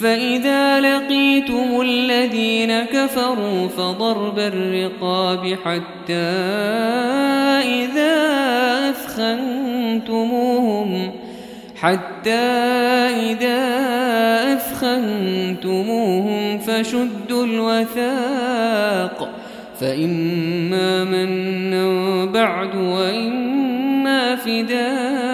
فإذا لقيتم الذين كفروا فضرب الرقاب حتى إذا أثخنتموهم حتى إذا أثخنتموهم فشدوا الوثاق. فإما منا بعد وإما فداء.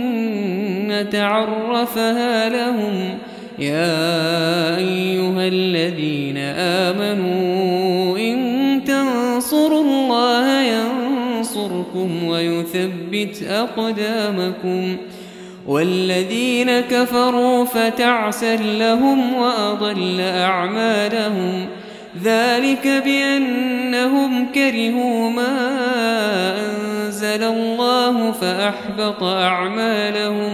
عرفها لهم. يا أيها الذين آمنوا إن تنصروا الله ينصركم ويثبت أقدامكم. والذين كفروا فتعسا لهم وأضل أعمالهم. ذلك بأنهم كرهوا ما أنزل الله فأحبط أعمالهم.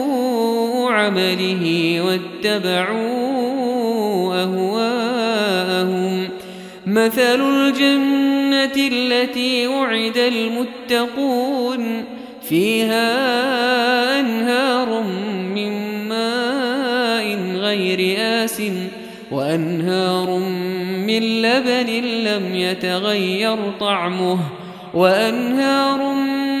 عمله واتبعوا أهواءهم. مثل الجنة التي وعد المتقون. فيها أنهار من ماء غير آس وأنهار من لبن لم يتغير طعمه وأنهار من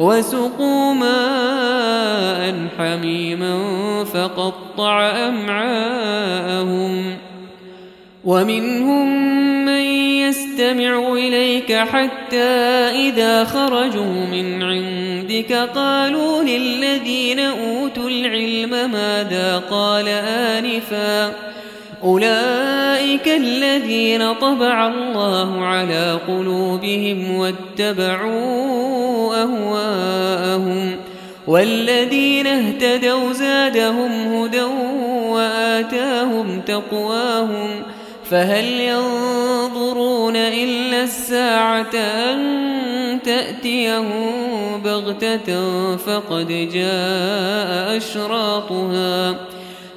وسقوا ماء حميما فقطع أمعاءهم ومنهم من يستمع إليك حتى إذا خرجوا من عندك قالوا للذين أوتوا العلم ماذا قال آنفا أولئك الذين طبع الله على قلوبهم واتبعوا أهواءهم والذين اهتدوا زادهم هدى وآتاهم تقواهم فهل ينظرون إلا الساعة أن تأتيهم بغتة فقد جاء أشراطها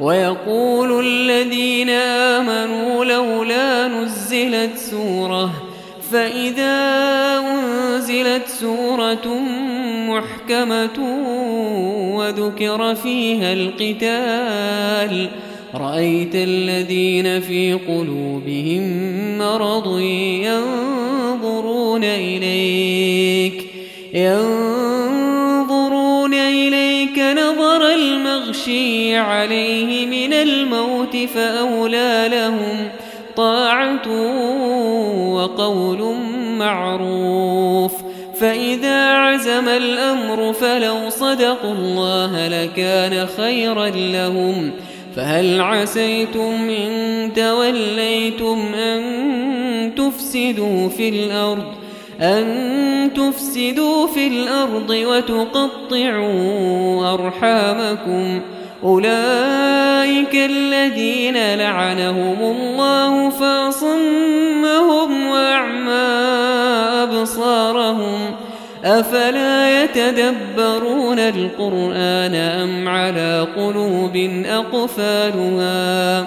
ويقول الذين آمنوا لولا نزلت سورة فإذا أنزلت سورة محكمة وذكر فيها القتال رأيت الذين في قلوبهم مرض ينظرون إليك ينظرون المغشي عليه من الموت فأولى لهم طاعة وقول معروف فإذا عزم الأمر فلو صدقوا الله لكان خيرا لهم فهل عسيتم إن توليتم أن تفسدوا في الأرض أن تفسدوا في الأرض وتقطعوا أرحامكم. أولئك الذين لعنهم الله فاصمهم وأعمى أبصارهم. أفلا يتدبرون القرآن أم على قلوب أقفالها؟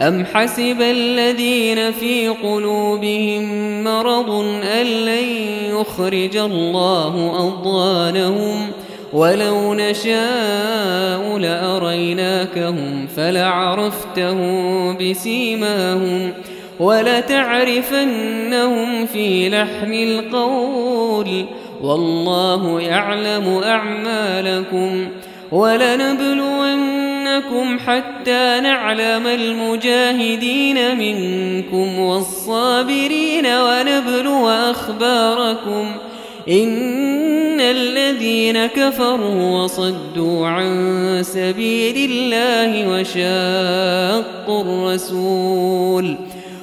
أم حسب الذين في قلوبهم مرض أن لن يخرج الله أضوانهم ولو نشاء لأريناكهم فلعرفتهم بسيماهم ولتعرفنهم في لحن القول والله يعلم أعمالكم ولنبلونكم حتى نعلم المجاهدين منكم والصابرين ونبلو أخباركم إن الذين كفروا وصدوا عن سبيل الله وشاقوا الرسول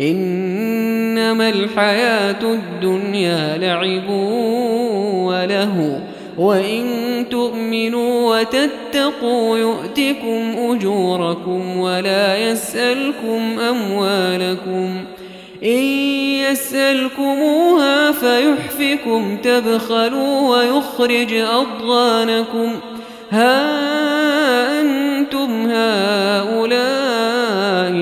إنما الحياة الدنيا لعب وله وإن تؤمنوا وتتقوا يؤتكم أجوركم ولا يسألكم أموالكم إن يسألكموها فيحفكم تبخلوا ويخرج أضغانكم. ها أنتم هؤلاء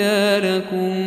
آثاركم